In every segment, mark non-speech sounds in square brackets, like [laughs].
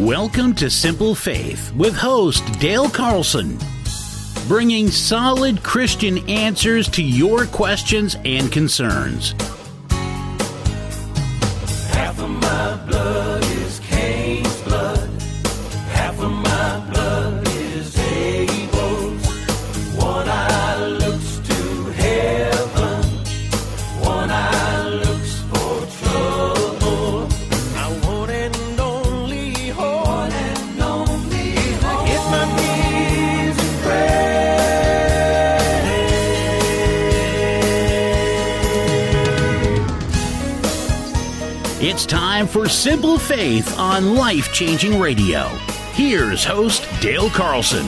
Welcome to Simple Faith with host Dale Carlson, bringing solid Christian answers to your questions and concerns. Simple Faith on Life Changing Radio. Here's host Dale Carlson.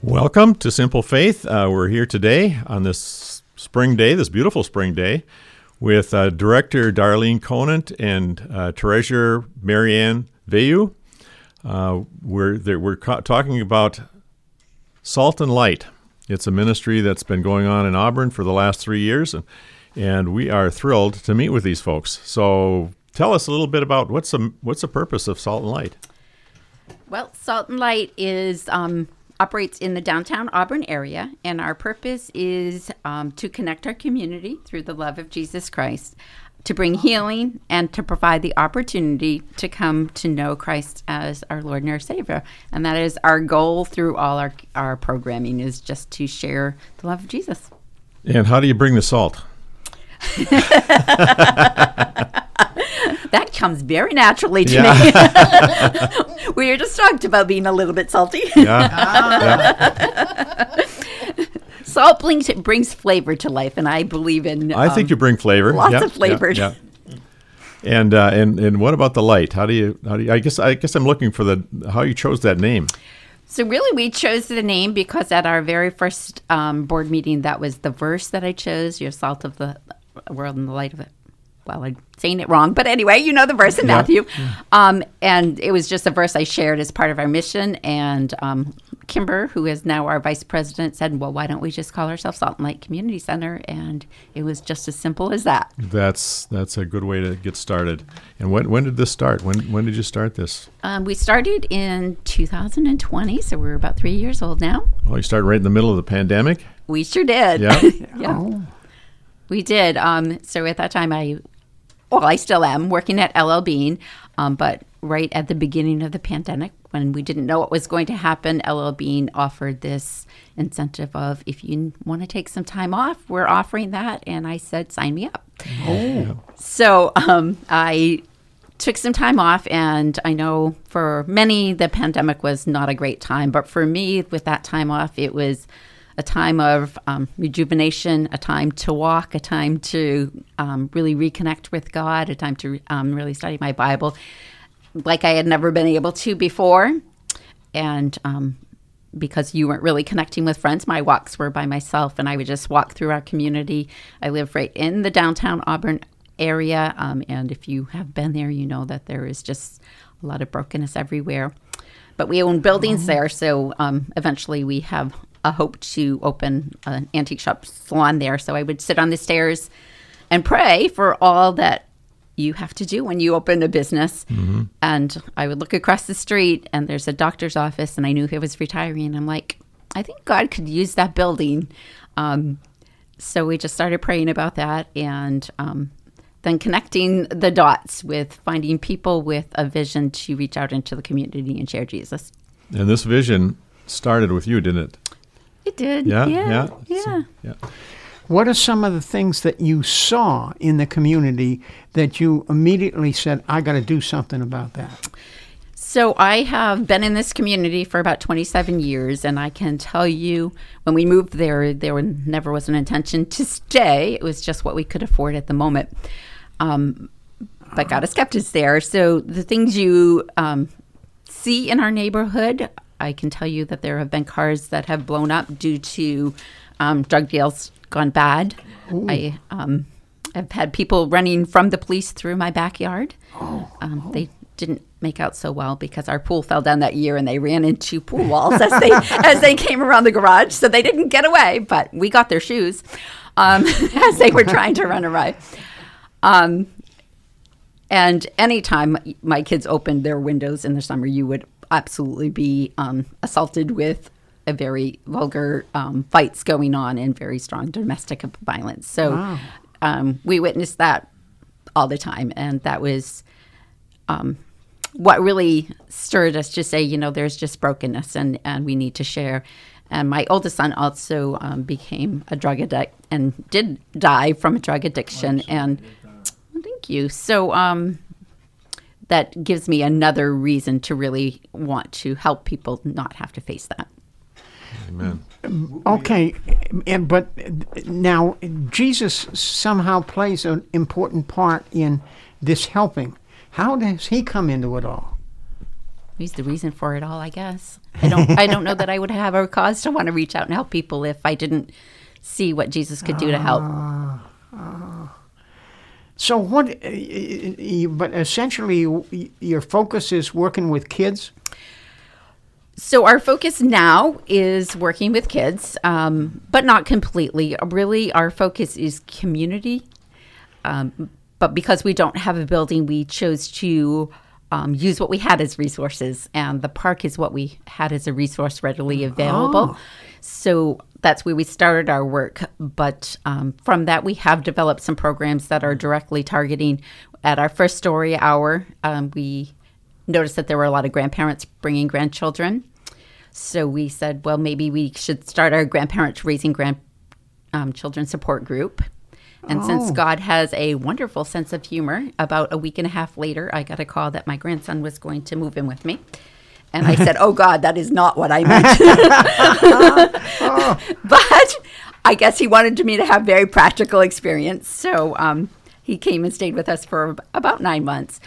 Welcome to Simple Faith. Uh, we're here today on this spring day, this beautiful spring day, with uh, Director Darlene Conant and uh, Treasurer Marianne Vayu. Uh, we're we're ca- talking about Salt and Light. It's a ministry that's been going on in Auburn for the last three years, and and we are thrilled to meet with these folks. So tell us a little bit about what's the what's the purpose of Salt and Light. Well, Salt and Light is um, operates in the downtown Auburn area, and our purpose is um, to connect our community through the love of Jesus Christ, to bring healing, and to provide the opportunity to come to know Christ as our Lord and our Savior. And that is our goal through all our our programming is just to share the love of Jesus. And how do you bring the salt? [laughs] That comes very naturally to Yeah. me. [laughs] [laughs] we just talked about being a little bit salty. Yeah. Salt brings brings flavor to life, and I believe in. I think um, you bring flavor. lots Yeah, of flavor. Yeah. yeah. [laughs] And uh, and and what about the light? How do you how do you, I guess I guess I'm looking for the how you chose that name. So really, we chose the name because at our very first um, board meeting, that was the verse that I chose. You're salt of the world and the light of it. Well, I'm saying it wrong, but anyway, you know the verse in Yeah. Matthew. Um, and it was just a verse I shared as part of our mission. And um, Kimber, who is now our vice president, said, "Well, why don't we just call ourselves Salt and Light Community Center?" And it was just as simple as that. That's that's a good way to get started. And when when did this start? When when did you start this? Um, we started in 2020, so we're about three years old now. Well, you started right in the middle of the pandemic. We sure did. Yeah. [laughs] yeah. We did. Um, so at that time, I, well, I still am working at LL Bean, um, but right at the beginning of the pandemic, when we didn't know what was going to happen, LL Bean offered this incentive of if you want to take some time off, we're offering that. And I said, sign me up. Oh. So um, I took some time off, and I know for many the pandemic was not a great time, but for me, with that time off, it was a time of um, rejuvenation, a time to walk, a time to um, really reconnect with God, a time to um, really study my Bible like I had never been able to before. And um, because you weren't really connecting with friends, my walks were by myself, and I would just walk through our community. I live right in the downtown Auburn area, um, and if you have been there, you know that there is just a lot of brokenness everywhere. But we own buildings there, so um, eventually we have a hope to open an antique shop salon there. So I would sit on the stairs and pray for all that you have to do when you open a business. And I would look across the street and there's a doctor's office, and I knew he was retiring. I'm like, I think God could use that building. Um, so we just started praying about that and um, then connecting the dots with finding people with a vision to reach out into the community and share Jesus. And this vision started with you, didn't it? It did. Yeah, Yeah. yeah, Yeah. So- yeah. What are some of the things that you saw in the community that you immediately said, I got to do something about that? So I have been in this community for about 27 years, and I can tell you, when we moved there, there never was an intention to stay. It was just what we could afford at the moment. Um, but God has kept us there. So the things you um, see in our neighborhood, I can tell you that there have been cars that have blown up due to um, drug deals gone bad. I um, have had people running from the police through my backyard. Um, they didn't make out so well because our pool fell down that year and they ran into pool walls as they [laughs] as they came around the garage. So they didn't get away, but we got their shoes um, [laughs] as they were trying to run away. Um, and anytime my kids opened their windows in the summer, you would absolutely be um, assaulted with a very vulgar um, fights going on and very strong domestic violence. So um, we witnessed that all the time, and that was um, what really stirred us to say, you know, there's just brokenness, and and we need to share. And my oldest son also um, became a drug addict and did die from a drug addiction. And thank you. So um, that gives me another reason to really want to help people not have to face that. Amen. Okay, and but now Jesus somehow plays an important part in this helping. How does he come into it all? He's the reason for it all, I guess. I don't. I don't know that I would have a cause to want to reach out and help people if I didn't see what Jesus could do to help. So what? uh, y- what? But essentially, your focus is working with kids. So our focus now is working with kids, um, but not completely. Really, our focus is community. Um, but because we don't have a building, we chose to um, use what we had as resources, and the park is what we had as a resource readily available. So that's where we started our work. But um, from that, we have developed some programs that are directly targeting. At our first story hour, um, we noticed that there were a lot of grandparents bringing grandchildren. So we said, well, maybe we should start our grandparents raising grand um, children support group. And since God has a wonderful sense of humor, about a week and a half later, I got a call that my grandson was going to move in with me. And I said, Oh God, that is not what I meant. [laughs] [laughs] but I guess he wanted me to have very practical experience. So um, he came and stayed with us for about nine months.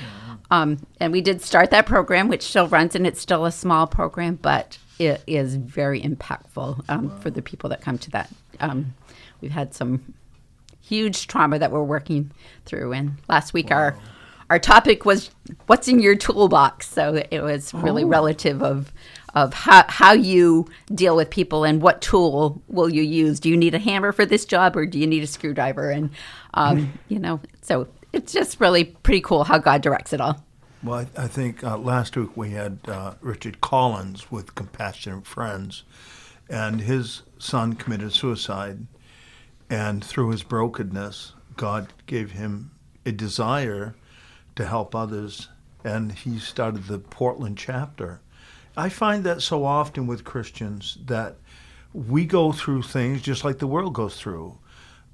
Um, and we did start that program, which still runs, and it's still a small program, but it is very impactful um, for the people that come to that. Um, we've had some huge trauma that we're working through, and last week our our topic was what's in your toolbox. So it was really relative of of how how you deal with people and what tool will you use. Do you need a hammer for this job, or do you need a screwdriver? And um, [laughs] you know, so it's just really pretty cool how God directs it all. Well, I, I think uh, last week we had uh, Richard Collins with Compassionate Friends, and his son committed suicide. And through his brokenness, God gave him a desire to help others, and he started the Portland chapter. I find that so often with Christians that we go through things just like the world goes through,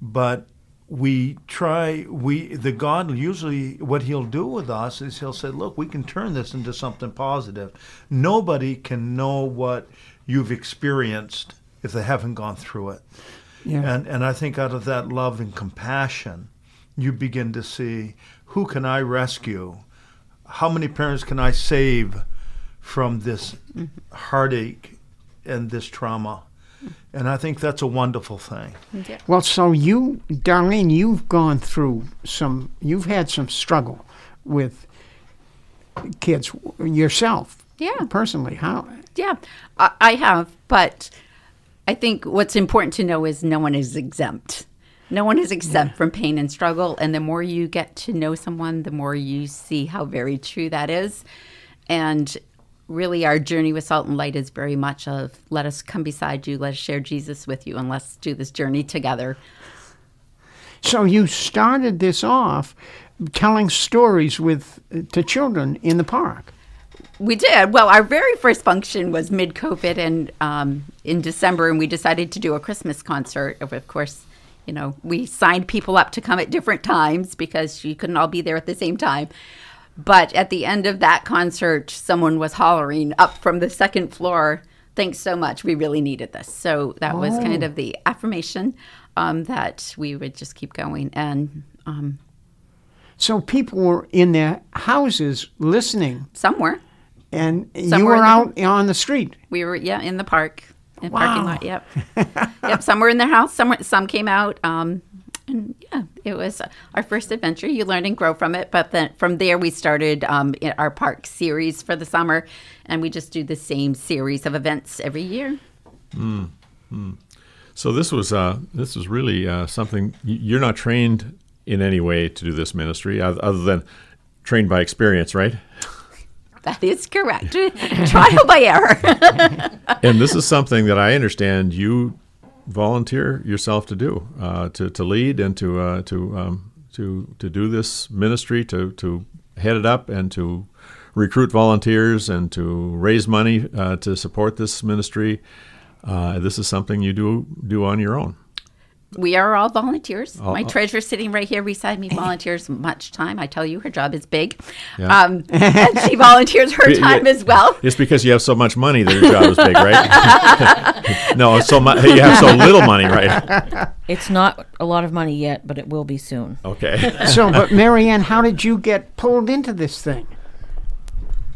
but we try we the god usually what he'll do with us is he'll say look we can turn this into something positive nobody can know what you've experienced if they haven't gone through it Yeah. and and i think out of that love and compassion you begin to see who can i rescue how many parents can i save from this mm-hmm. heartache and this trauma and i think that's a wonderful thing Well, so you, Darlene, you've gone through some. You've had some struggle with kids yourself. Yeah. Personally, how? Yeah, I, I have, but I think what's important to know is no one is exempt. No one is exempt from pain and struggle, and the more you get to know someone, the more you see how very true that is. And really, our journey with Salt and Light is very much of let us come beside you, let us share Jesus with you, and let's do this journey together. So you started this off telling stories with to children in the park. We did. Well, our very first function was mid COVID and um, in December, and we decided to do a Christmas concert. Of of course, you know, we signed people up to come at different times because you couldn't all be there at the same time. But at the end of that concert, someone was hollering up from the second floor, Thanks so much. We really needed this. So that was kind of the affirmation um, that we would just keep going. And um, So people were in their houses listening, somewhere and you were out on the street. We were yeah in the park, in the Wow. parking lot. Yep, yep. Some were in their house. Some were, some came out, um, And yeah, it was our first adventure. You learn and grow from it. But then from there, we started um, our park series for the summer, and we just do the same series of events every year. So this was uh, this was really uh, something you're not trained in any way to do this ministry other than trained by experience, right? That is correct. [laughs] Trial by error. [laughs] and this is something that I understand you volunteer yourself to do, uh, to, to lead and to uh, to um, to to do this ministry, to to head it up, and to recruit volunteers and to raise money uh, to support this ministry. Uh, this is something you do do on your own. We are all volunteers. Oh, My oh. treasurer sitting right here beside me volunteers [laughs] much time. I tell you, her job is big. Yeah. Um, and she volunteers her [laughs] time yeah. as well. It's because you have so much money that your job is big, right? [laughs] no, so mu- you have so little money, right? It's not a lot of money yet, but it will be soon. Okay. So, but Marianne, how did you get pulled into this thing?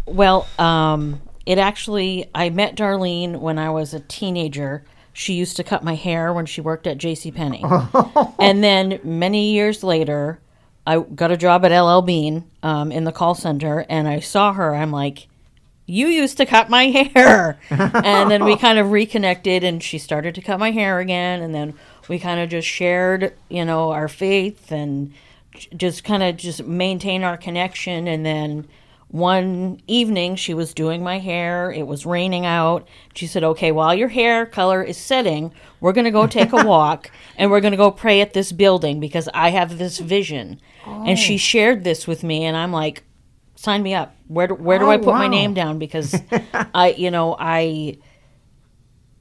Well, um, it actually, I met Darlene when I was a teenager. She used to cut my hair when she worked at J.C. Penney, [laughs] and then many years later, I got a job at LL Bean um, in the call center, and I saw her. I'm like, "You used to cut my [laughs] hair," and then we kind of reconnected, and she started to cut my hair again, and then we kind of just shared, you know, our faith and just kind of just maintain our connection, and then one evening she was doing my hair. It was raining out. She said okay while your hair color is setting we're going to go take a [laughs] walk and we're going to go pray at this building because i have this vision. And she oh. shared this with me and i'm like sign me up. Where do, where do Oh, i put my name down? [laughs] Because i you know i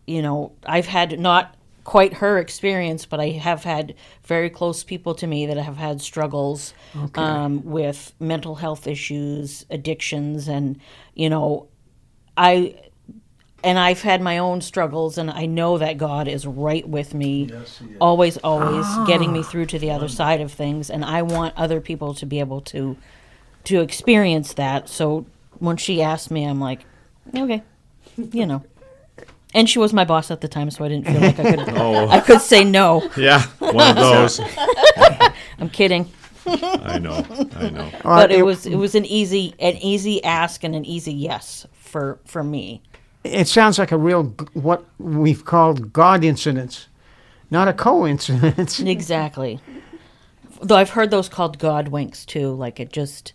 you know i've had not quite her experience but i have had very close people to me that have had struggles um, with mental health issues addictions and you know i and i've had my own struggles and i know that god is right with me always always getting me through to the other side of things and i want other people to be able to to experience that. So when she asked me i'm like okay you know and she was my boss at the time, so I didn't feel like I could. [laughs] Oh. I could say no. yeah, one of those. [laughs] I'm kidding, I know. I know. [laughs] but uh, it it- was it was an easy an easy ask and an easy yes for for me. It sounds like a real g- what we've called God incidents, not a coincidence. Exactly. Though I've heard those called God winks too. Like it just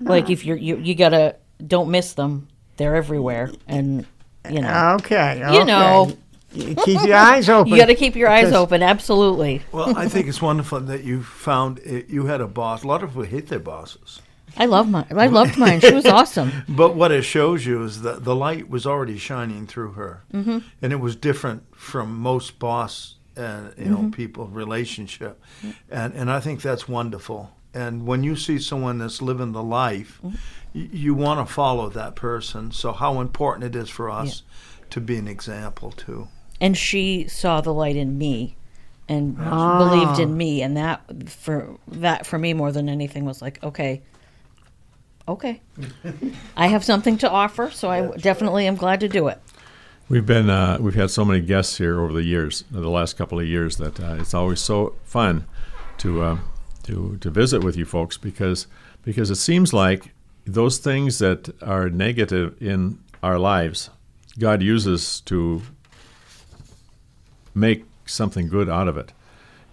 like if you're you you gotta don't miss them. They're everywhere, and you know Okay, you okay. know keep your eyes [laughs] open. you got to keep your eyes Because- open. Absolutely. Well, I think it's wonderful that you found it, you had a boss. A lot of people hate their bosses. I love mine. I loved mine. She was [laughs] awesome. But what it shows you is that the light was already shining through her, mm-hmm. and it was different from most boss and you know mm-hmm. people relationship, mm-hmm. and and I think that's wonderful. And when you see someone that's living the life, y- you want to follow that person. So how important it is for us to be an example too. and she saw the light in me and believed in me. And that for that for me more than anything was like okay okay. I have something to offer so i definitely am glad to do it. We've been uh, we've had so many guests here over the years, the last couple of years, that uh, it's always so fun to uh, to to visit with you folks because because it seems like those things that are negative in our lives, God uses to make something good out of it,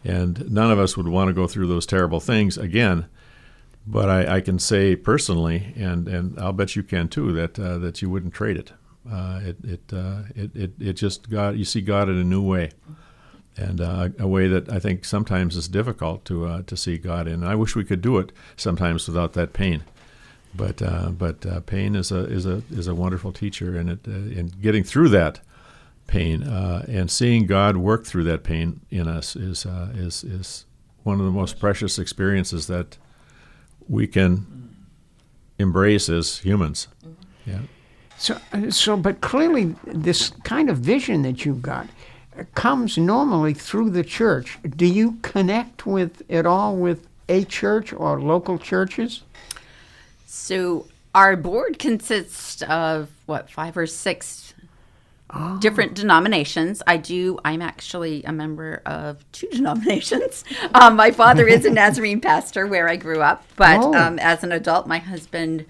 and none of us would want to go through those terrible things again. But I, I can say personally, and, and I'll bet you can too, that uh, that you wouldn't trade it. Uh, it it, uh, it it it just God you see God in a new way, and uh, a way that I think sometimes is difficult to uh, to see God in. I wish we could do it sometimes without that pain, but uh, but uh, pain is a is a is a wonderful teacher, and it uh, and getting through that pain uh, and seeing God work through that pain in us is uh, is is one of the most precious experiences that we can embrace as humans. Yeah. So, uh, so, but clearly, this kind of vision that you've got uh, comes normally through the church. Do you connect with it all with a church or local churches? So our board consists of what five or six different denominations. I do. I'm actually a member of two [laughs] denominations. Um, my father is a [laughs] Nazarene pastor where I grew up, but Oh. um, as an adult, my husband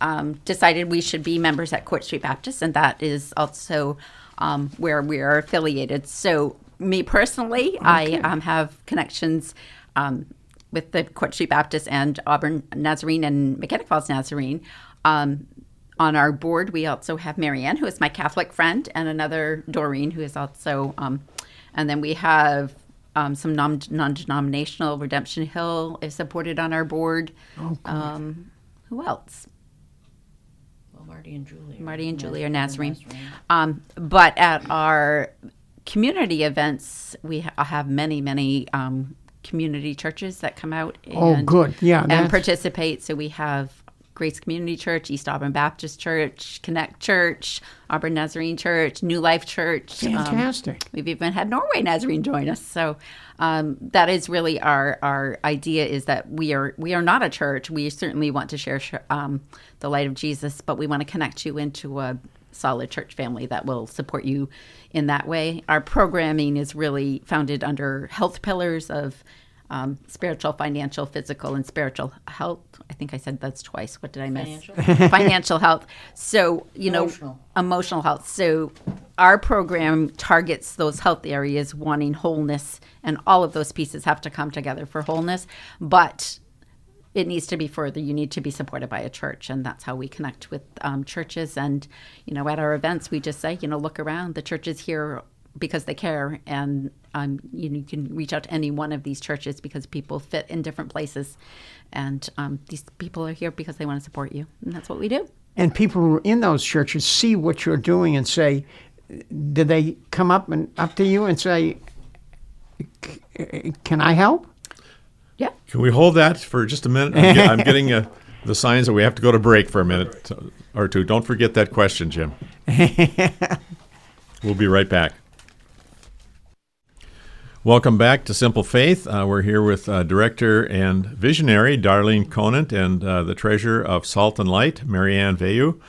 um, decided we should be members at Court Street Baptist, and that is also um, where we are affiliated. So, me personally, I um, have connections. Um, with the Court Street Baptist and Auburn Nazarene and Mechanic Falls Nazarene. Um, on our board, we also have Marianne, who is my Catholic friend, and another Doreen, who is also, um, and then we have um, some non denominational. Redemption Hill is supported on our board. Oh, um, who else? Well, Marty and Julie. Marty and Julie are Nazarene. Um, but at our community events, we ha- have many, many um, community churches that come out and, Oh, good. Yeah, and participate. So we have Grace Community Church, East Auburn Baptist Church, Connect Church, Auburn Nazarene Church, New Life Church. um, Fantastic. We've even had Norway Nazarene join us. So um, that is really our our idea is that we are we are not a church. We certainly want to share um, the light of Jesus, but we want to connect you into a solid church family that will support you in that way. Our programming is really founded under health pillars of um, spiritual, financial, physical, and spiritual health. I think I said that's twice. What did I miss? Financial? [laughs] financial health. So, you know, Emotional. emotional health. So, our program targets those health areas wanting wholeness, and all of those pieces have to come together for wholeness. But it needs to be further. You need to be supported by a church, and that's how we connect with um, churches. And you know, at our events, we just say, you know, look around. The churches here because they care, and um, you, know, you can reach out to any one of these churches because people fit in different places, and um, these people are here because they want to support you, and that's what we do. And people who are in those churches see what you're doing and say, do they come up and up to you and say, can I help? Yeah. Can we hold that for just a minute? I'm, get- I'm getting uh, [laughs] the signs that we have to go to break for a minute or two. Don't forget that question, Jim. [laughs] we'll be right back. Welcome back to Simple Faith. Uh, we're here with uh, director and visionary Darlene Conant and uh, the treasurer of Salt and Light, Marianne Vayu.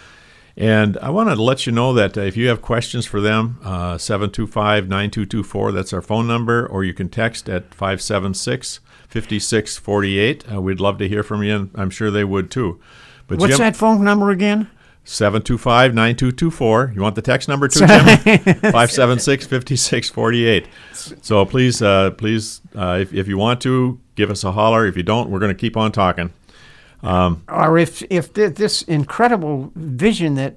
And I wanted to let you know that uh, if you have questions for them, uh, 725 9224, that's our phone number, or you can text at 576 5648. Uh, We'd love to hear from you, and I'm sure they would too. But What's Jim, that phone number again? 725 9224. You want the text number too, Jim? [laughs] 576 5648. So please, uh, please, uh, if, if you want to, give us a holler. If you don't, we're going to keep on talking. Um, Or if, if th- this incredible vision that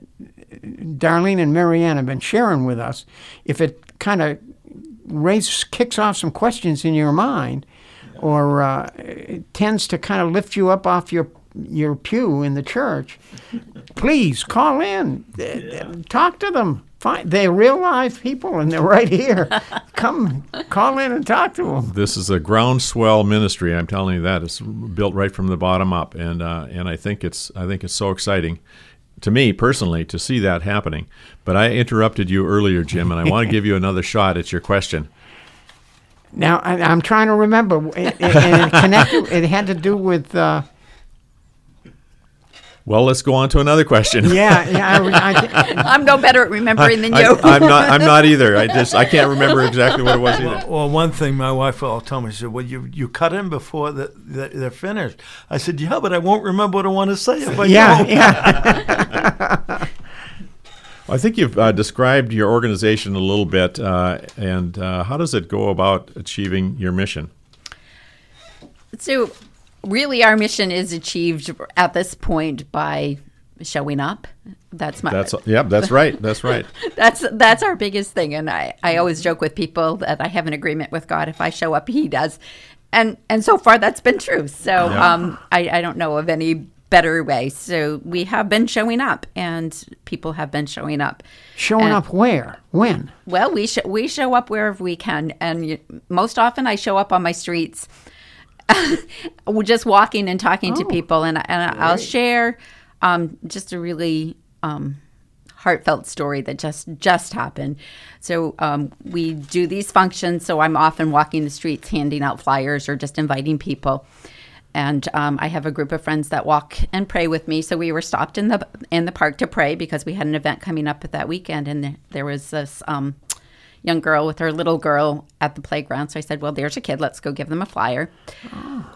Darlene and Marianne have been sharing with us, if it kind of raises, kicks off some questions in your mind, or uh, it tends to kind of lift you up off your your pew in the church, please call in, Uh, talk to them. Find, they're real live people and they're right here. [laughs] Come, call in and talk to them. This is a groundswell ministry. I'm telling you that it's built right from the bottom up, and uh, and I think it's I think it's so exciting to me personally to see that happening. But I interrupted you earlier, Jim, and I want to [laughs] give you another shot at your question. Now I, I'm trying to remember, it, it, it connected. It had to do with. Uh, Well, let's go on to another question. yeah, yeah. I, [laughs] I, I'm no better at remembering than you. I'm not. I'm not [laughs] either. I just. I can't remember exactly what it was either. Well, one thing my wife will tell me, she said, "Well, you you cut in before the, the, they're finished." I said, "Yeah, but I won't remember what I want to say if I yeah, don't." yeah. [laughs] I think you've uh, described your organization a little bit, uh, and uh, how does it go about achieving your mission? So, really, our mission is achieved at this point by showing up. That's my That's yep. That's right. That's right. [laughs] that's that's our biggest thing. And I I always joke with people that I have an agreement with God. If I show up, He does. And and so far that's been true. So Yeah. um, I I don't know of any better way. So we have been showing up, and people have been showing up. Showing And- up where? When? Well, we sh- we show up wherever we can, and you, most often I show up on my streets, We're [laughs] just walking and talking to people, and and I'll share um, just a really um, heartfelt story that just just happened. So um, we do these functions. So I'm often walking the streets, handing out flyers or just inviting people. and um, I have a group of friends that walk and pray with me. So we were stopped in the in the park to pray because we had an event coming up at that weekend, and there, there was this um, young girl with her little girl at the playground. So I said, "Well, there's a kid. Let's go give them a flyer."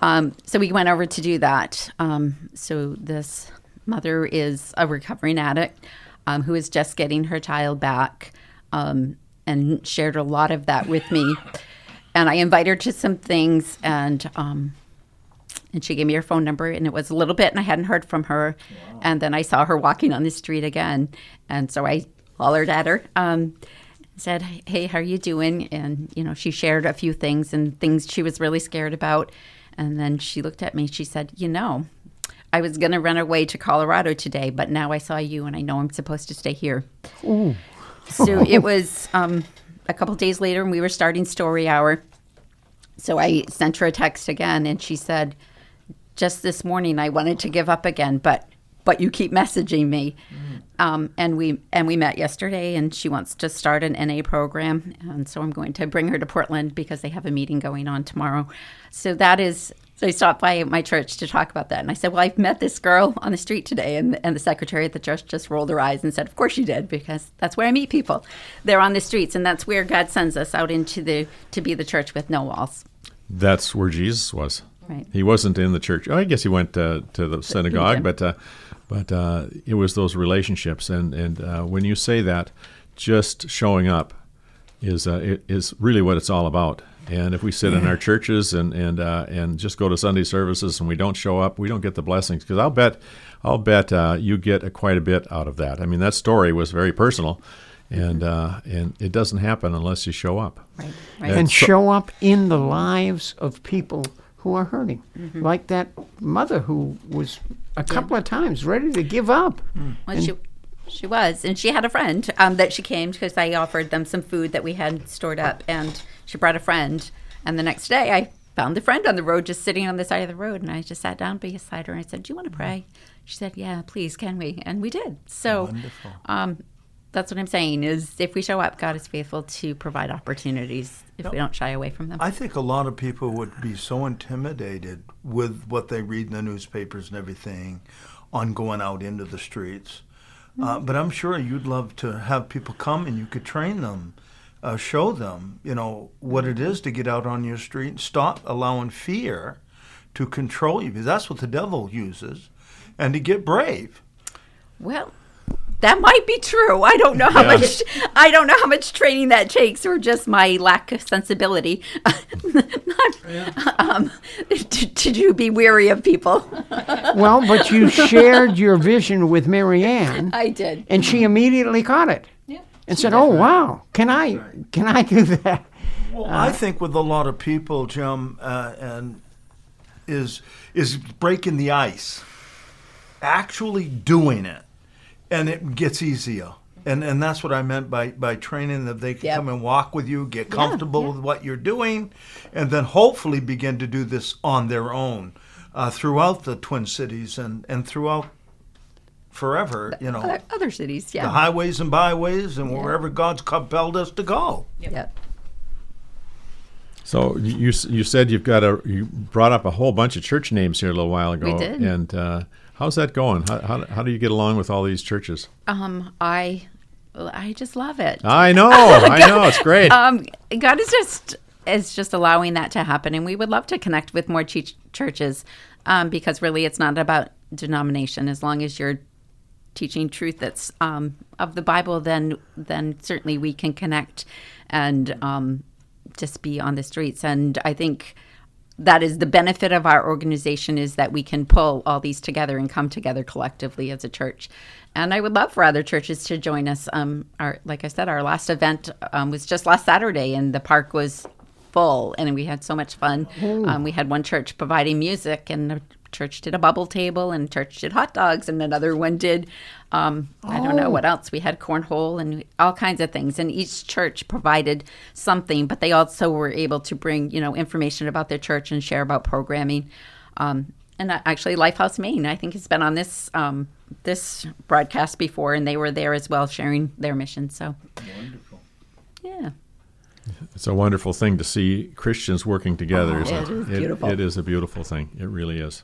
Um, so we went over to do that. Um, so this mother is a recovering addict um, who is just getting her child back, um, and shared a lot of that with me. [laughs] And I invited her to some things, and um, and she gave me her phone number and it was a little bit and i hadn't heard from her and then i saw her walking on the street again and so i hollered at her um, said hey how are you doing? And you know she shared a few things and things she was really scared about. And then she looked at me. She said you know i was going to run away to colorado today but now i saw you and i know i'm supposed to stay here. So [laughs] it was um, a couple days later and we were starting story hour. So I sent her a text again, and she said, "Just this morning, I wanted to give up again, but but you keep messaging me." Um, and we and we met yesterday, and she wants to start an NA program, and so I'm going to bring her to Portland because they have a meeting going on tomorrow. So that is. So I stopped by my church to talk about that, and I said, "Well, I've met this girl on the street today," and and the secretary at the church just rolled her eyes and said, "Of course you did, because that's where I meet people. They're on the streets, and that's where God sends us out into the to be the church with no walls." That's where Jesus was. Right. He wasn't in the church. Oh, I guess he went uh, to the synagogue, but uh, but uh, it was those relationships, and and uh, when you say that, just showing up is uh, it is really what it's all about. And if we sit in our churches and and uh, and just go to Sunday services and we don't show up, we don't get the blessings. Because I'll bet, I'll bet uh, you get a, quite a bit out of that. I mean, that story was very personal, and uh, and it doesn't happen unless you show up. Right. Right. And and so- show up in the lives of people who are hurting, Mm-hmm. like that mother who was a couple of times ready to give up. Well, she, she was, and she had a friend um, that she came because I offered them some food that we had stored up, and she brought a friend. And the next day, I found the friend on the road, just sitting on the side of the road, and I just sat down beside her and I said, "Do you want to pray?" She said, "Yeah, please, can we?" And we did. So, um, that's what I'm saying is, if we show up, God is faithful to provide opportunities if we don't shy away from them. I think a lot of people would be so intimidated with what they read in the newspapers and everything on going out into the streets. Uh, but I'm sure you'd love to have people come and you could train them, uh, show them, you know, what it is to get out on your street and stop allowing fear to control you because that's what the devil uses, and to get brave. Well, that might be true. I don't know how Yeah. much I don't know how much training that takes, or just my lack of sensibility. [laughs] Not, um, to, to be weary of people. Well, but you [laughs] shared your vision with Marianne, I did. and she immediately caught it and said, "Oh wow, can I can I do that?" Well, I think with a lot of people, Jim, uh, and is is breaking the ice, actually doing it, and it gets easier. And and that's what I meant by by training that they can Yep. come and walk with you, get comfortable with what you're doing, and then hopefully begin to do this on their own uh, throughout the Twin Cities and and throughout forever. You know, Other, other cities, yeah. the highways and byways and wherever God's compelled us to go. Yep. So you you said you've got a you brought up a whole bunch of church names here a little while ago. did. And uh, how's that going? How, how how do you get along with all these churches? Um, I, I just love it. I know, [laughs] I know, it's great. um, God is just is just allowing that to happen, and we would love to connect with more ch- churches um, because really, it's not about denomination. As long as you're teaching truth that's um, of the Bible, then then certainly we can connect and um, just be on the streets. And I think that is the benefit of our organization is that we can pull all these together and come together collectively as a church. And I would love for other churches to join us. Um, our, like I said, our last event um, was just last Saturday, and the park was full, and we had so much fun. Um, we had one church providing music, and the church did a bubble table, and church did hot dogs, and another one did um, I don't know what else. We had cornhole and all kinds of things, and each church provided something, but they also were able to bring you know information about their church and share about programming. Um, and actually, Lifehouse Maine, I think, has been on this um, this broadcast before, and they were there as well, sharing their mission. So, wonderful. Yeah. It's a wonderful thing to see Christians working together. isn't it is It- beautiful. it is a beautiful thing. It really is.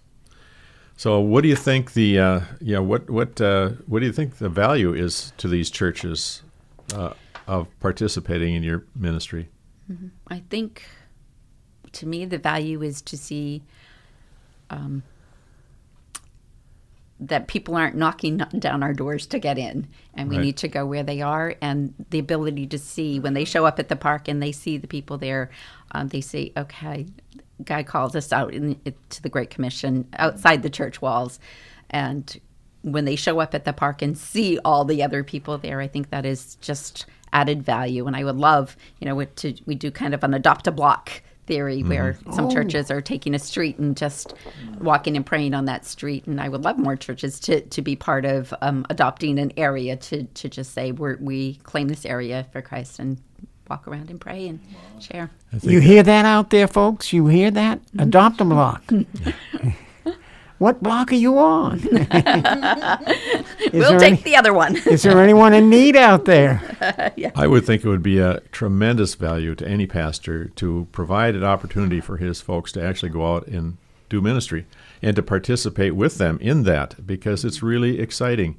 So, what do you think the uh, yeah what what uh, what do you think the value is to these churches uh, of participating in your ministry? I think to me the value is to see um, that people aren't knocking down our doors to get in, and we Right. need to go where they are, and the ability to see when they show up at the park and they see the people there, um, they say, "Okay, God calls us out in, to the Great Commission outside the church walls," and when they show up at the park and see all the other people there, I think that is just added value. And I would love, you know, to we do kind of an adopt a block theory where some churches are taking a street and just walking and praying on that street. And I would love more churches to, to be part of um, adopting an area to, to just say we're, we claim this area for Christ and walk around and pray and share. You hear that out there, folks? You hear that? Adopt a block. [laughs] [laughs] what block are you on? [laughs] We'll take any- the other one. Is there anyone in need out there? I would think it would be a tremendous value to any pastor to provide an opportunity for his folks to actually go out and do ministry and to participate with them in that because it's really exciting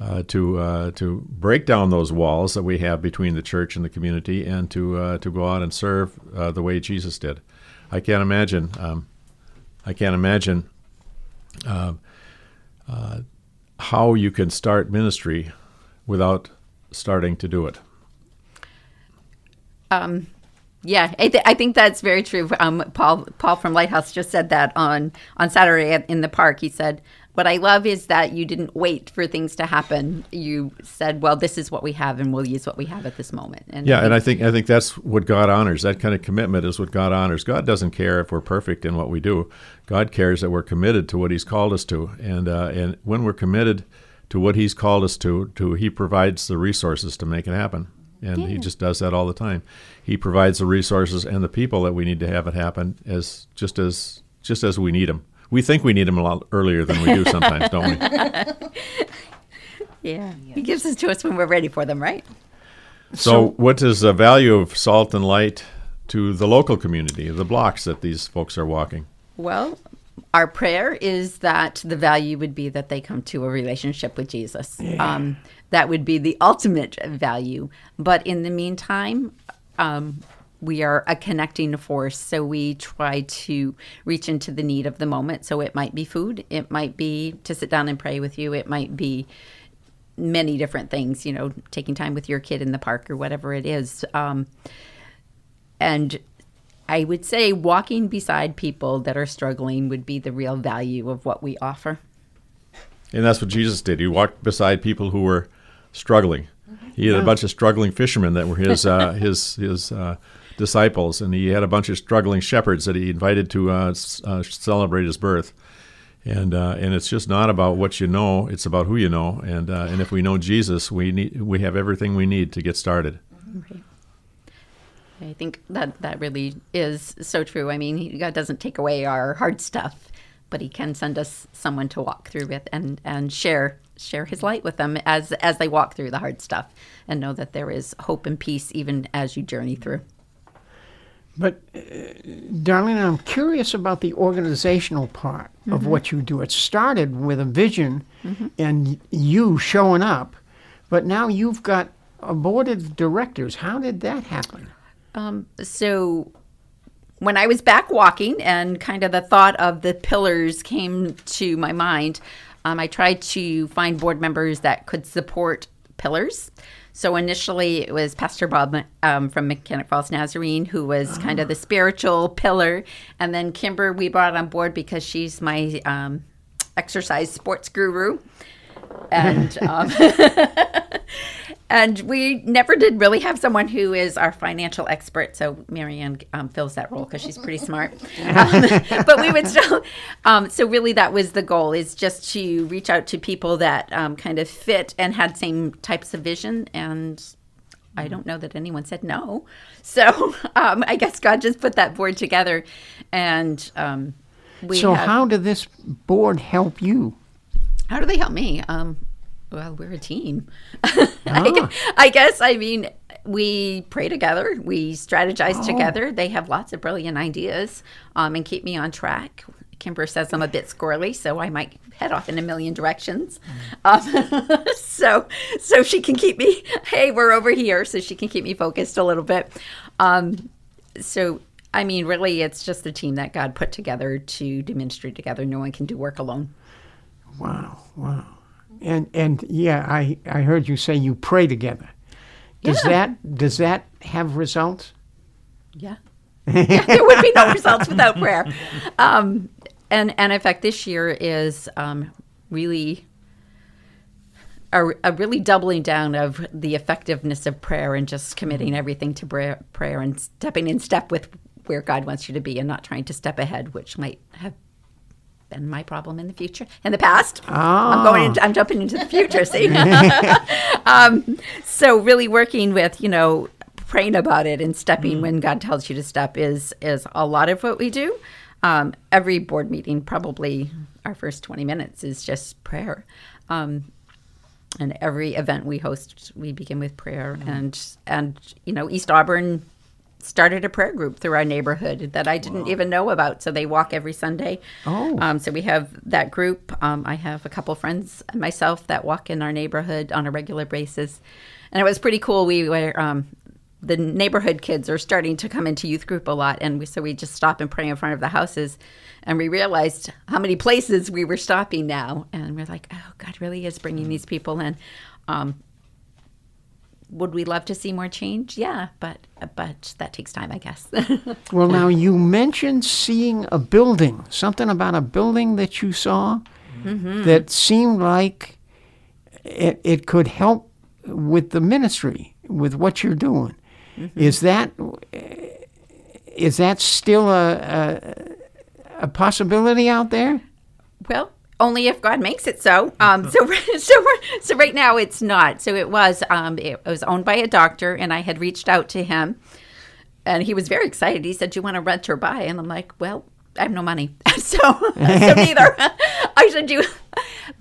uh, to uh, to break down those walls that we have between the church and the community and to uh, to go out and serve uh, the way Jesus did. I can't imagine. Um, I can't imagine uh, uh, how you can start ministry without starting to do it. Um, Yeah, I, th- I think that's very true. Um, Paul Paul from Lighthouse just said that on on Saturday in the park. He said, "What I love is that you didn't wait for things to happen. You said, well, this is what we have, and we'll use what we have at this moment." And Yeah, and I think I think that's what God honors. That kind of commitment is what God honors. God doesn't care if we're perfect in what we do. God cares that we're committed to what He's called us to, and uh, and when we're committed to what He's called us to, to He provides the resources to make it happen, and He just does that all the time. He provides the resources and the people that we need to have it happen as just as just as we need them. We think we need them a lot earlier than we do sometimes, don't we? [laughs] yeah, he gives us to us when we're ready for them, right? So, what is the value of salt and light to the local community, the blocks that these folks are walking? Well, our prayer is that the value would be that they come to a relationship with Jesus. Um, that would be the ultimate value. But in the meantime, um, we are a connecting force. So we try to reach into the need of the moment. So it might be food, it might be to sit down and pray with you, it might be many different things, you know, taking time with your kid in the park or whatever it is. Um, and I would say walking beside people that are struggling would be the real value of what we offer. And that's what Jesus did. He walked beside people who were struggling. He had a bunch of struggling fishermen that were his uh, [laughs] his his uh, disciples, and he had a bunch of struggling shepherds that he invited to uh, uh, celebrate his birth. And uh, and it's just not about what you know; it's about who you know. And uh, and if we know Jesus, we need we have everything we need to get started. I think that that really is so true. I mean, God doesn't take away our hard stuff, but He can send us someone to walk through with and and share share His light with them as as they walk through the hard stuff, and know that there is hope and peace even as you journey through. But, uh, Darlene, I'm curious about the organizational part of what you do. It started with a vision and you showing up, but now you've got a board of directors. How did that happen? Um, so when I was back walking and kind of the thought of the pillars came to my mind, um, I tried to find board members that could support pillars. So initially it was Pastor Bob um, from Mechanic Falls Nazarene, who was kind of the spiritual pillar. And then Kimber, we brought on board because she's my um, exercise sports guru. And [laughs] um, [laughs] and we never did really have someone who is our financial expert. So Marianne um, fills that role because she's pretty smart. Um, [laughs] but we would still. Um, so really, that was the goal: is just to reach out to people that um, kind of fit and had same types of vision. And I don't know that anyone said no. So um, I guess God just put that board together, and um, we. so, have- how did this board help you? How do they help me? Um, well, we're a team. [laughs] I, I guess. I mean, we pray together. We strategize together. They have lots of brilliant ideas um, and keep me on track. Kimber says I'm a bit squirrely, so I might head off in a million directions. Um, [laughs] so, so she can keep me. Hey, we're over here, so she can keep me focused a little bit. Um, so, I mean, really, it's just the team that God put together to do ministry together. No one can do work alone. Wow, wow. And and yeah, I I heard you say you pray together. Does Yeah. that does that have results? Yeah. [laughs] there would be no results without prayer. Um, and, and in fact, this year is um, really a, a really doubling down of the effectiveness of prayer and just committing everything to prayer, prayer and stepping in step with where God wants you to be and not trying to step ahead, which might have been my problem in the future. In the past, I'm going. Into, I'm jumping into the future. See, [laughs] um, so really working with you know praying about it and stepping when God tells you to step is is a lot of what we do. Um, every board meeting, probably our first 20 minutes is just prayer. Um, and every event we host, we begin with prayer. And and you know, East Auburn started a prayer group through our neighborhood that I didn't even know about. So they walk every Sunday. Oh. Um, so we have that group. Um, I have a couple friends and myself that walk in our neighborhood on a regular basis, and it was pretty cool. We were. Um, the neighborhood kids are starting to come into youth group a lot, and we, so we just stop and pray in front of the houses, and we realized how many places we were stopping now, and we're like, oh, God really is bringing these people in. Um, would we love to see more change? Yeah, but but that takes time, I guess. [laughs] Well, now you mentioned seeing a building, something about a building that you saw mm-hmm. that seemed like it, it could help with the ministry, with what you're doing. Mm-hmm. Is that is that still a, a a possibility out there? Well, only if God makes it so. [laughs] Um, so, [laughs] so, so right now it's not. So it was. Um, it was owned by a doctor, and I had reached out to him, and he was very excited. He said, "Do you want to rent or buy?" And I'm like, "Well, I have no money, [laughs] so so neither." I said, "Do,"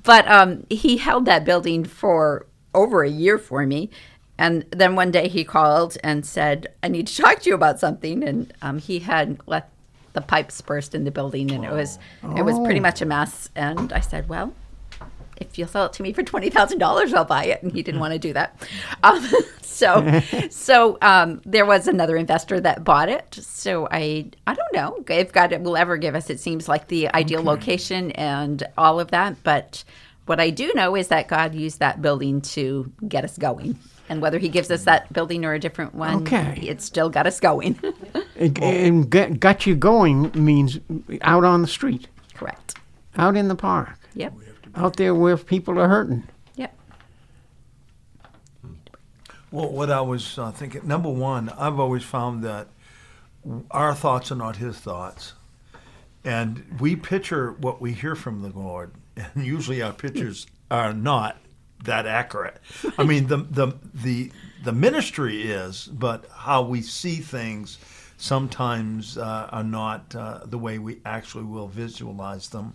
but um, he held that building for over a year for me. And then one day he called and said, "I need to talk to you about something." And um, he had let the pipes burst in the building, and it was it was pretty much a mess. And I said, "Well, if you'll sell it to me for twenty thousand dollars, I'll buy it." And he didn't want to do that. [laughs] Um, so, [laughs] so um, there was another investor that bought it. So I I don't know if God will ever give us. It seems like the ideal location and all of that, but. What I do know is that God used that building to get us going. And whether he gives us that building or a different one, Okay. it still got us going. [laughs] And- And get, got you going means out on the street, Correct. out in the park, Yep. out there where people are hurting. Yep. Well, what I was uh, thinking, number one, I've always found that our thoughts are not his thoughts. And we picture what we hear from the Lord, and usually our pictures are not that accurate. I mean, the, the, the, the ministry is, but how we see things sometimes uh, are not uh, the way we actually will visualize them.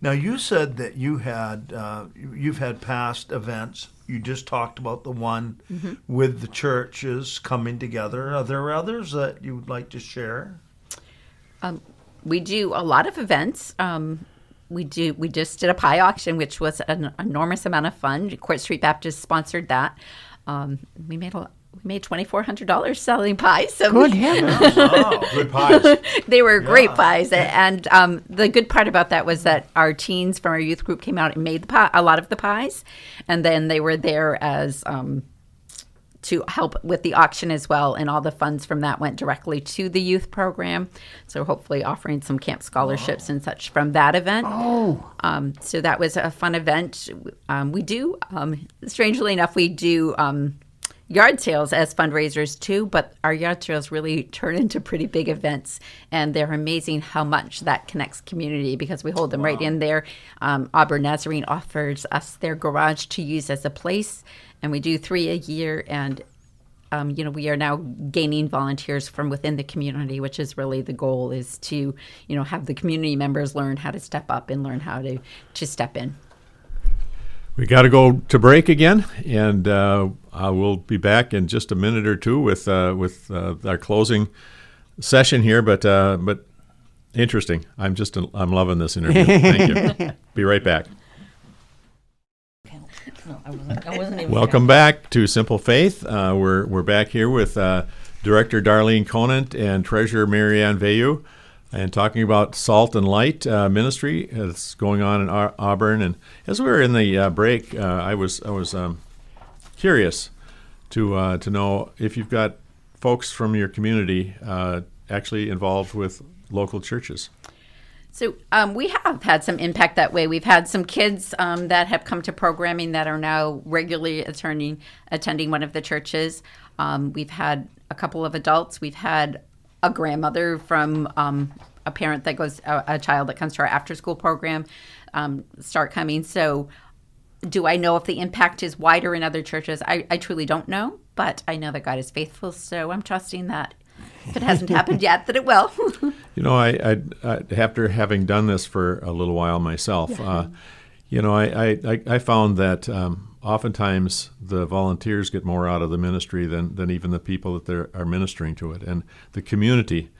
Now, you said that you had uh, you- you've had past events. You just talked about the one with the churches coming together. Are there others that you would like to share? we do a lot of events. Um, we do. We just did a pie auction, which was an enormous amount of fun. Court Street Baptist sponsored that. Um, we made a we made twenty four hundred dollars selling pies. So Good heavens. Oh, [laughs] good pies. they were great pies, and um, the good part about that was that our teens from our youth group came out and made the pie, a lot of the pies, and then they were there as. Um, to help with the auction as well, and all the funds from that went directly to the youth program. So hopefully, offering some camp scholarships and such from that event. Oh, Um, so that was a fun event. Um, we do, um, strangely enough, we do um, yard sales as fundraisers too, but our yard sales really turn into pretty big events, and they're amazing how much that connects community because we hold them right in there. Um, Auburn Nazarene offers us their garage to use as a place, and we do three a year, and um, you know, we are now gaining volunteers from within the community, which is really the goal is to, you know, have the community members learn how to step up and learn how to, to step in. We got to go to break again, and uh, uh, we'll be back in just a minute or two with uh, with uh, our closing session here. But uh, but interesting. I'm just I'm loving this interview. Thank you. [laughs] Be right back. No, I wasn't. I wasn't even. Welcome back to Simple Faith. Uh, we're we're back here with uh, Director Darlene Conant and Treasurer Marianne Vayu, and talking about Salt and Light uh, ministry that's going on in Au- Auburn. And as we were in the uh, break, uh, I was I was um, curious to uh, to know if you've got folks from your community uh, actually involved with local churches. So um, we have had some impact that way. We've had some kids um, that have come to programming that are now regularly attending attending one of the churches. Um, we've had a couple of adults. We've had a grandmother from um, a parent that goes a, a child that comes to our after school program um, start coming. So do I know if the impact is wider in other churches? I, I truly don't know, but I know that God is faithful. So I'm trusting that if it hasn't happened yet, that it will. [laughs] You know, I, I, I after having done this for a little while myself, uh, you know, I, I, I- I found that um, oftentimes the volunteers get more out of the ministry than, than even the people that they're, are ministering to it, and the community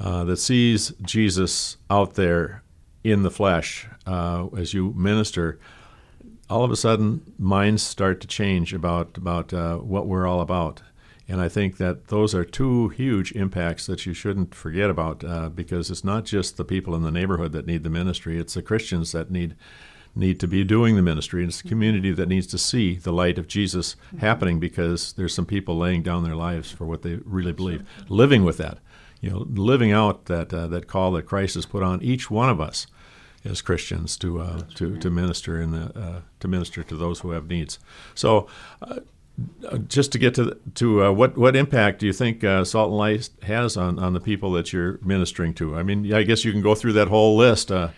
uh, that sees Jesus out there in the flesh uh, as you minister. All of a sudden, minds start to change about about uh, what we're all about. And I think that those are two huge impacts that you shouldn't forget about uh, because it's not just the people in the neighborhood that need the ministry; it's the Christians that need need to be doing the ministry. And it's the community that needs to see the light of Jesus happening because there's some people laying down their lives for what they really believe, living with that, you know, living out that uh, that call that Christ has put on each one of us as Christians to uh, to to minister in the uh, to minister to those who have needs. So. Uh, uh, just to get to to uh, what what impact do you think uh, Salt and Light has on, on the people that you're ministering to? I mean, I guess you can go through that whole list. Uh,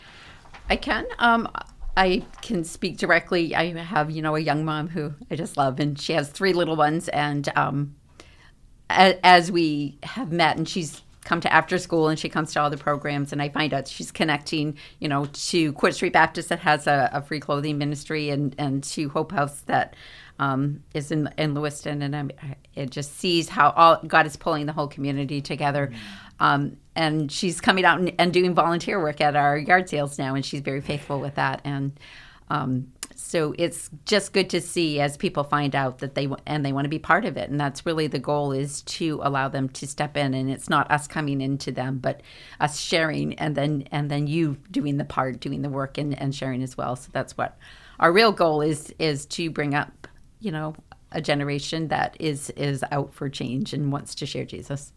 I can. Um, I can speak directly. I have, you know, a young mom who I just love, and she has three little ones. And um, as we have met, and she's come to after school, and she comes to all the programs, and I find out she's connecting, you know, to Court Street Baptist that has a, a free clothing ministry, and and to Hope House that um, is in in Lewiston, and I'm, it just sees how all God is pulling the whole community together. Um, and she's coming out and, and doing volunteer work at our yard sales now, and she's very faithful with that. And um, so it's just good to see as people find out that they and they want to be part of it, and that's really the goal is to allow them to step in, and it's not us coming into them, but us sharing, and then and then you doing the part, doing the work, and, and sharing as well. So that's what our real goal is is to bring up, you know, a generation that is is out for change and wants to share Jesus.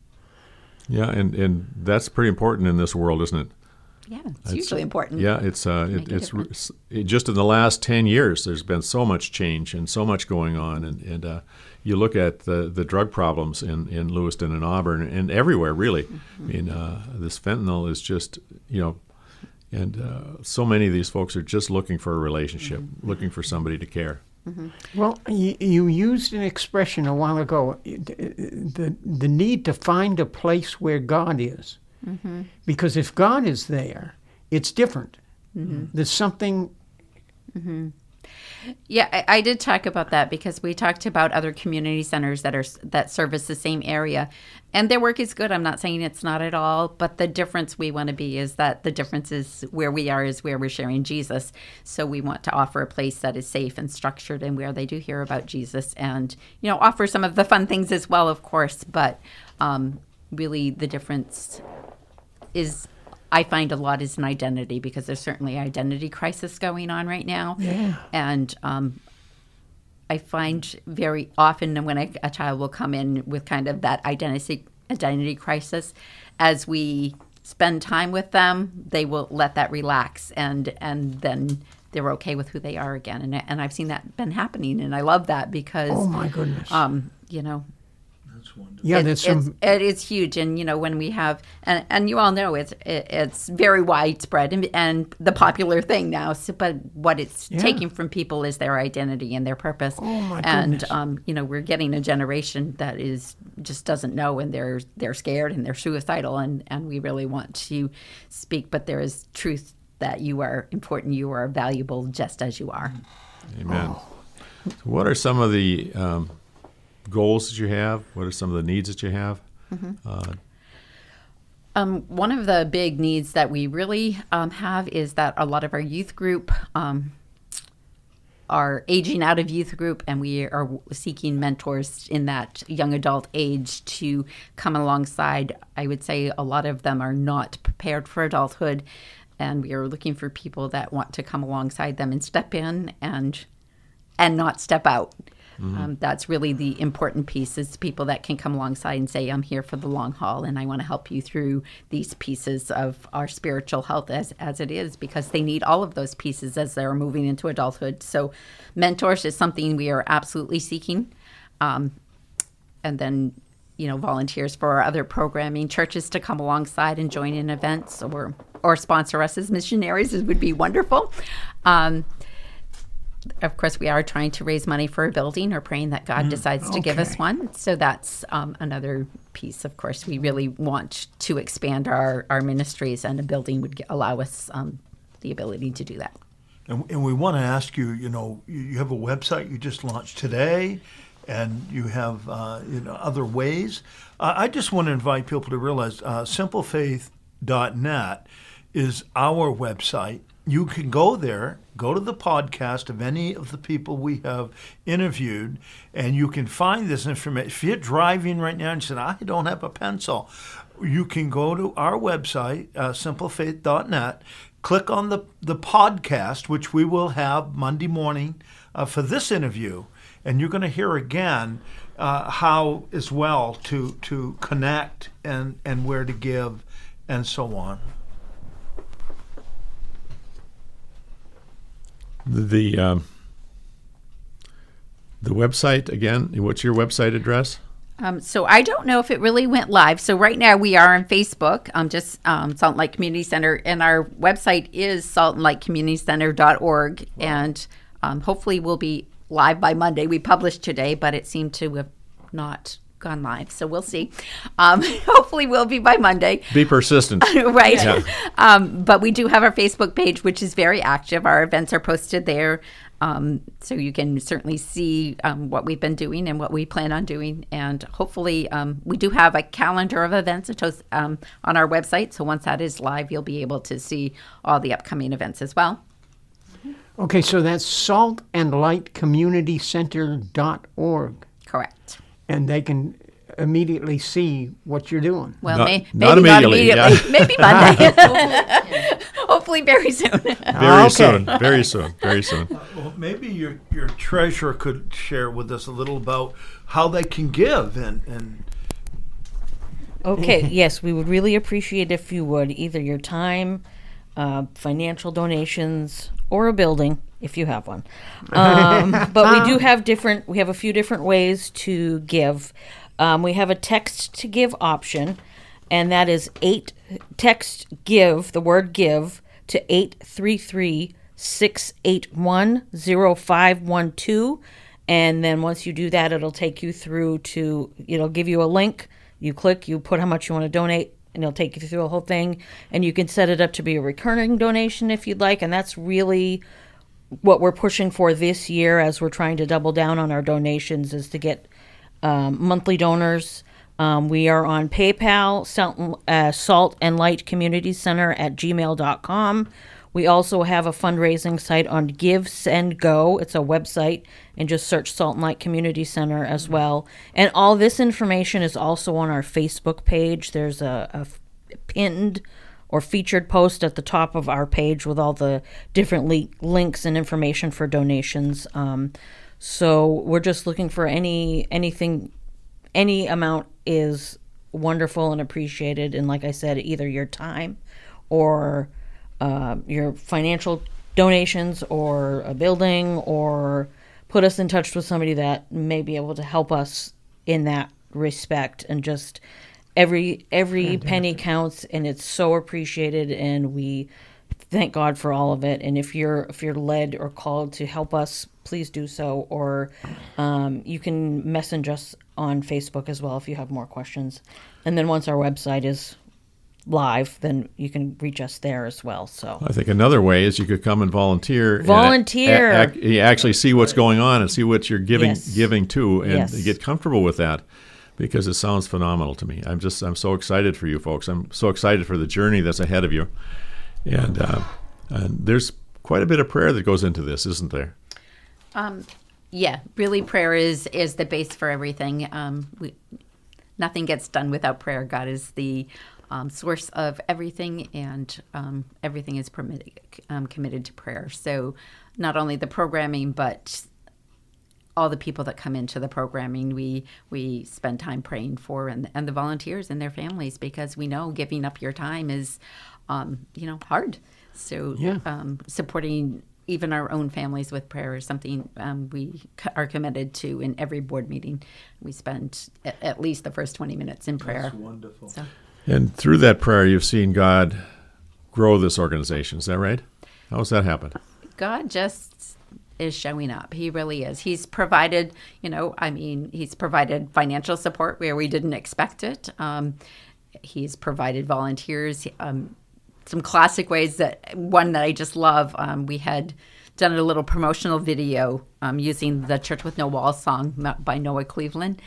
yeah, and, and that's pretty important in this world, isn't it? Yeah, it's hugely important. Yeah, it's uh, it, it's it, just in the last ten years, there's been so much change and so much going on, and and uh, you look at the the drug problems in in Lewiston and Auburn and everywhere really. Mm-hmm. I mean, uh, this fentanyl is just you know, and uh, so many of these folks are just looking for a relationship, Mm-hmm. looking for somebody to care. Well, you, you used an expression a while ago, the, the need to find a place where God is. Mm-hmm. Because if God is there, it's different. Mm-hmm. There's something, mm-hmm. Yeah, I, I did talk about that because we talked about other community centers that are that service the same area, and their work is good. I'm not saying it's not at all, but the difference we want to be is that the difference is where we are is where we're sharing Jesus. So we want to offer a place that is safe and structured, and where they do hear about Jesus, and you know offer some of the fun things as well, of course. But um, really, the difference is I find a lot is an identity because there's certainly identity crisis going on right now. Yeah. And um, I find very often when a, a child will come in with kind of that identity identity crisis, as we spend time with them, they will let that relax and and then they're okay with who they are again. And and I've seen that been happening, and I love that because oh my goodness. um, you know That's wonderful. yeah, it- there's it's, some. it is huge, and you know when we have, and, and you all know it's it, it's very widespread and, and the popular thing now. So, but what it's Yeah. taking from people is their identity and their purpose. Oh, my And goodness. um, you know we're getting a generation that is just doesn't know, and they're they're scared and they're suicidal, and and we really want to speak, but there is truth that you are important, you are valuable just as you are. Amen. So what are some of the um, goals that you have? What are some of the needs that you have? Um, one of the big needs that we really um, have is that a lot of our youth group um, are aging out of youth group, and we are seeking mentors in that young adult age to come alongside. I would say a lot of them are not prepared for adulthood, and we are looking for people that want to come alongside them and step in and and not step out. Um, that's really the important piece is people that can come alongside and say, I'm here for the long haul and I want to help you through these pieces of our spiritual health as, as it is, because they need all of those pieces as they're moving into adulthood. So, mentors is something we are absolutely seeking. Um, and then, you know, volunteers for our other programming, churches to come alongside and join in events or, or sponsor us as missionaries it would be wonderful. Um, of course, we are trying to raise money for a building or praying that God decides to give us one. So that's um, another piece. Of course, we really want to expand our, our ministries, and a building would allow us um, the ability to do that. And, and we want to ask you, you know, you, you have a website you just launched today, and you have uh, you know other ways. Uh, I just want to invite people to realize uh, simplefaith.net is our website. You can go there, go to the podcast of any of the people we have interviewed, and you can find this information. If you're driving right now and you said, I don't have a pencil, you can go to our website, uh, simplefaith.net, click on the, the podcast, which we will have Monday morning uh, for this interview, and you're going to hear again uh, how, as well, to, to connect and, and where to give and so on. The um, the website again. What's your website address? Um, so I don't know if it really went live. So right now we are on Facebook, um, just um, Salt Lake Community Center, and our website is saltandlightcommunitycenter.org, and um, hopefully we'll be live by Monday. We published today, but it seemed to have not gone live, so we'll see. Um, [laughs] hopefully we'll be by Monday. Be persistent. [laughs] right. Yeah. Um, but we do have our Facebook page, which is very active. Our events are posted there. Um, so you can certainly see um, what we've been doing and what we plan on doing. And hopefully, um, we do have a calendar of events it shows, um, on our website. So once that is live, you'll be able to see all the upcoming events as well. Okay, so that's saltandlightcommunitycenter.org, Correct. And they can immediately see what you're doing. Well, Not- may, not maybe not immediately, immediately. [laughs] Maybe Monday. [laughs] hopefully, very soon. Very Okay. soon. Very soon. Very soon. Well, maybe your, your treasurer could share with us a little about how they can give and, and Okay, [laughs] yes, we would really appreciate if you would either your time, uh, financial donations, or a building if you have one. [laughs] Um, but we do have different. We have a few different ways to give. Um, we have a text to give option, and that is eight text give the word give to eight three three six eight one zero five one two. And then once you do that, it'll take you through to, it'll give you a link. You click, you put how much you want to donate, and it'll take you through the whole thing. And you can set it up to be a recurring donation if you'd like. And that's really what we're pushing for this year as we're trying to double down on our donations is to get um, monthly donors. Um, we are on PayPal, Salt, uh, Salt and Light Community Center at gmail.com. We also have a fundraising site on GiveSendGo. It's a website, and just search Salt and Light Community Center as well. And all this information is also on our Facebook page. There's a pinned or featured post at the top of our page with all the different le- links and information for donations. Um, so we're just looking for any anything, any amount is wonderful and appreciated. And like I said, either your time or uh, your financial donations or a building or put us in touch with somebody that may be able to help us in that respect and just every every penny counts and it's so appreciated and we thank God for all of it and if you're if you're led or called to help us please do so or um, you can message us on Facebook as well if you have more questions and then once our website is live, then you can reach us there as well. So I think another way is you could come and volunteer. and a- Volunteer. a- ac- you actually see what's going on and see what you're giving Yes. giving to, and Yes. get comfortable with that, because it sounds phenomenal to me. I'm just I'm so excited for you folks. I'm so excited for the journey that's ahead of you, and uh, and there's quite a bit of prayer that goes into this, isn't there? Um, Yeah, really, prayer is is the base for everything. Um, we, nothing gets done without prayer. God is the um, source of everything, and um, everything is permitted, um, committed to prayer. So, not only the programming, but all the people that come into the programming, we we spend time praying for, and and the volunteers and their families, because we know giving up your time is, um, you know, hard. So, Yeah. um, supporting even our own families with prayer is something um, we c- are committed to in every board meeting. We spend a- at least the first 20 minutes in prayer. wonderful. So, And through that prayer, you've seen God grow this organization. Is that right? How's that happen? God just is showing up. He really is. He's provided, you know, I mean, he's provided financial support where we didn't expect it. Um, he's provided volunteers. Um, some classic ways that one that I just love. Um, we had done a little promotional video um, using the Church with No Walls song by Noah Cleveland,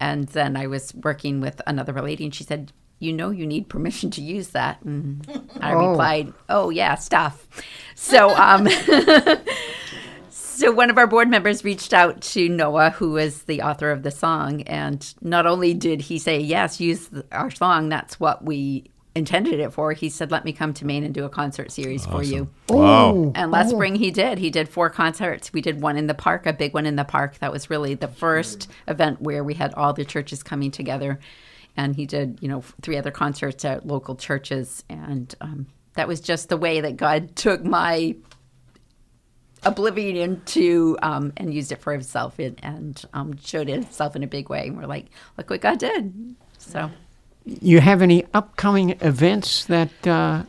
and then I was working with another lady, and she said, "You know, you need permission to use that." And I Oh. replied, "Oh yeah, stuff." So um, [laughs] so one of our board members reached out to Noah, who is the author of the song, and not only did he say yes, use our song. That's what we intended it for. He said, "Let me come to Maine and do a concert series for you." Wow. And last oh. spring he did. He did four concerts. We did one in the park, a big one in the park. That was really the first event where we had all the churches coming together. And he did, you know, three other concerts at local churches. And um, that was just the way that God took my oblivion into um, and used it for himself and, and um, showed himself in a big way. And we're like, look what God did. So. You have any upcoming events that uh,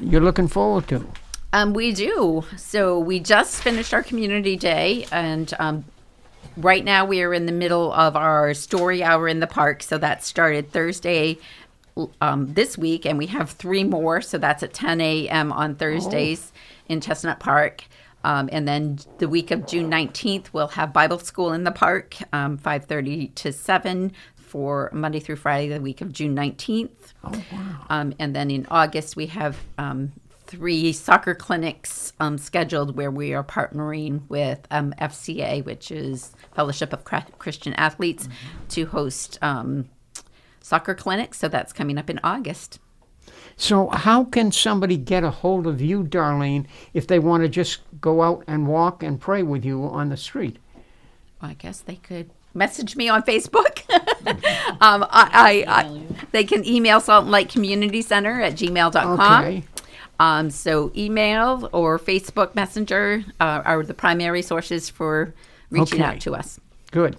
you're looking forward to? Um, we do. So we just finished our community day, and um, right now we are in the middle of our story hour in the park. So that started Thursday um, this week, and we have three more. So that's at 10 a.m. on Thursdays in Chestnut Park. Um, and then the week of June 19th, we'll have Bible school in the park, um, 5:30 to 7 for Monday through Friday, the week of June 19th. Oh, wow. Um, and then in August, we have um, three soccer clinics um, scheduled where we are partnering with um, FCA, which is Fellowship of Christian Athletes, to host um, soccer clinics. So that's coming up in August. So, how can somebody get a hold of you, Darlene, if they want to just go out and walk and pray with you on the street? Well, I guess they could message me on Facebook. [laughs] um, I, I, I, they can email Salt and Light Community Center at gmail.com. Okay. Um, so email or Facebook Messenger uh, are the primary sources for reaching Okay. out to us. Good.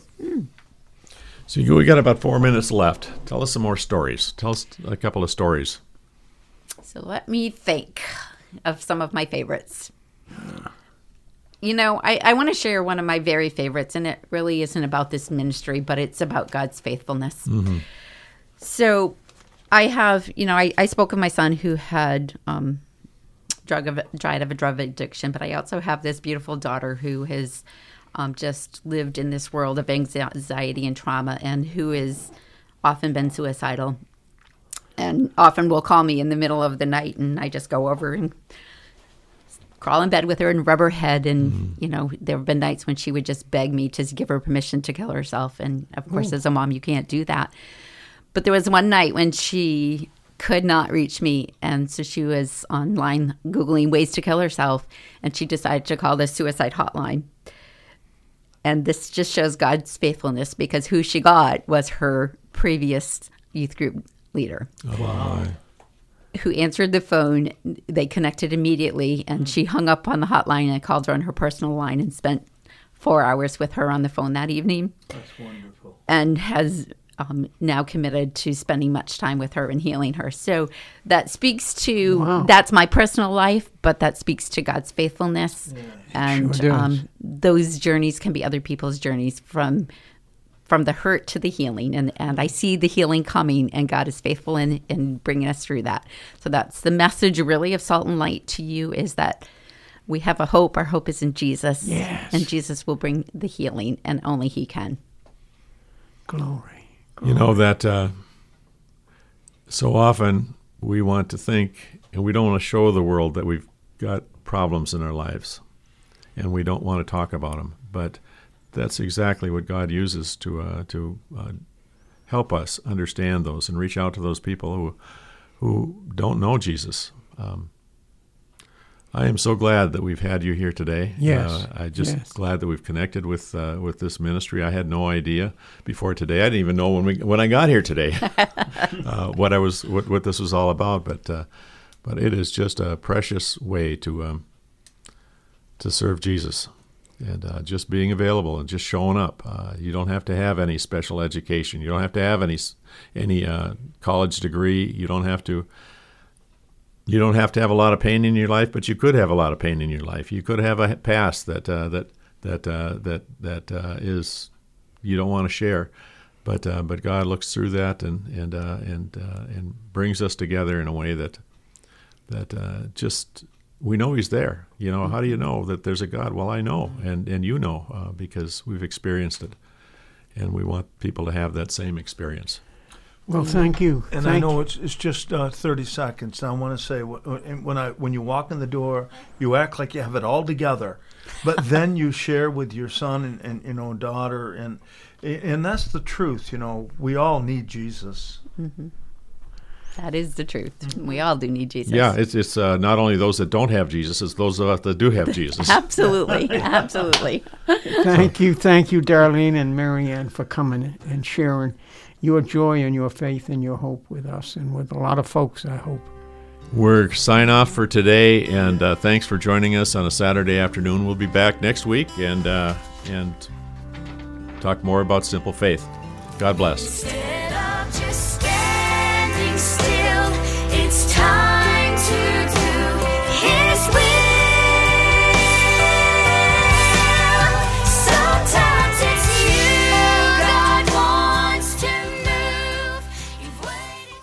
So you, we got about four minutes left. Tell us some more stories. Tell us a couple of stories. So let me think of some of my favorites. You know, I, I want to share one of my very favorites, and it really isn't about this ministry, but it's about God's faithfulness. So I have, you know, I, I spoke of my son who had um, drug of, died of a drug addiction, but I also have this beautiful daughter who has um, just lived in this world of anxiety and trauma and who has often been suicidal and often will call me in the middle of the night and I just go over and crawl in bed with her and rub her head and mm-hmm. you know there have been nights when she would just beg me to give her permission to kill herself. And of course as a mom you can't do that. But there was one night when she could not reach me. And so she was online googling ways to kill herself. And she decided to call the suicide hotline. And this just shows God's faithfulness because who she got was her previous youth group leader oh, who answered the phone. They connected immediately, and she hung up on the hotline. I called her on her personal line and spent four hours with her on the phone that evening. That's wonderful. And has um, now committed to spending much time with her and healing her. So that speaks to Wow. that's my personal life, but that speaks to God's faithfulness. and Sure um, those journeys can be other people's journeys from from the hurt to the healing. And, and I see the healing coming, and God is faithful in, in bringing us through that. So that's the message, really, of Salt and Light to you is that we have a hope. Our hope is in Jesus. Yes. And Jesus will bring the healing, and only He can. Glory. You know that uh, so often we want to think, and we don't want to show the world that we've got problems in our lives, and we don't want to talk about them. But that's exactly what God uses to uh, to uh, help us understand those and reach out to those people who who don't know Jesus. Um, I am so glad that we've had you here today. Yes. Uh, I just Yes. glad that we've connected with uh, with this ministry. I had no idea before today. I didn't even know when we when I got here today [laughs] uh, what I was what, what this was all about. But uh, but it is just a precious way to um, to serve Jesus and uh, just being available and just showing up. Uh, you don't have to have any special education. You don't have to have any any uh, college degree. You don't have to. You don't have to have a lot of pain in your life, but you could have a lot of pain in your life. You could have a past that uh, that that uh, that that uh, is you don't want to share, but but God looks through that and and and and brings us together in a way that that just we know He's there. You know, how do you know that there's a God? Well, I know, and and you know uh, because we've experienced it, and we want people to have that same experience. Well, thank you. And I know it's it's just uh, thirty seconds. I want to say wh- wh- when I when you walk in the door, you act like you have it all together, but [laughs] then you share with your son and, and you know daughter, and and that's the truth. You know, we all need Jesus. That is the truth. We all do need Jesus. Yeah, it's it's uh, not only those that don't have Jesus, it's those of us that do have Jesus. [laughs] Absolutely. [laughs] Absolutely. Thank you, thank you, Darlene and Marianne, for coming and sharing your joy and your faith and your hope with us and with a lot of folks, I hope. We're sign off for today, and uh, thanks for joining us on a Saturday afternoon. We'll be back next week and uh, and talk more about simple faith. God bless. Stand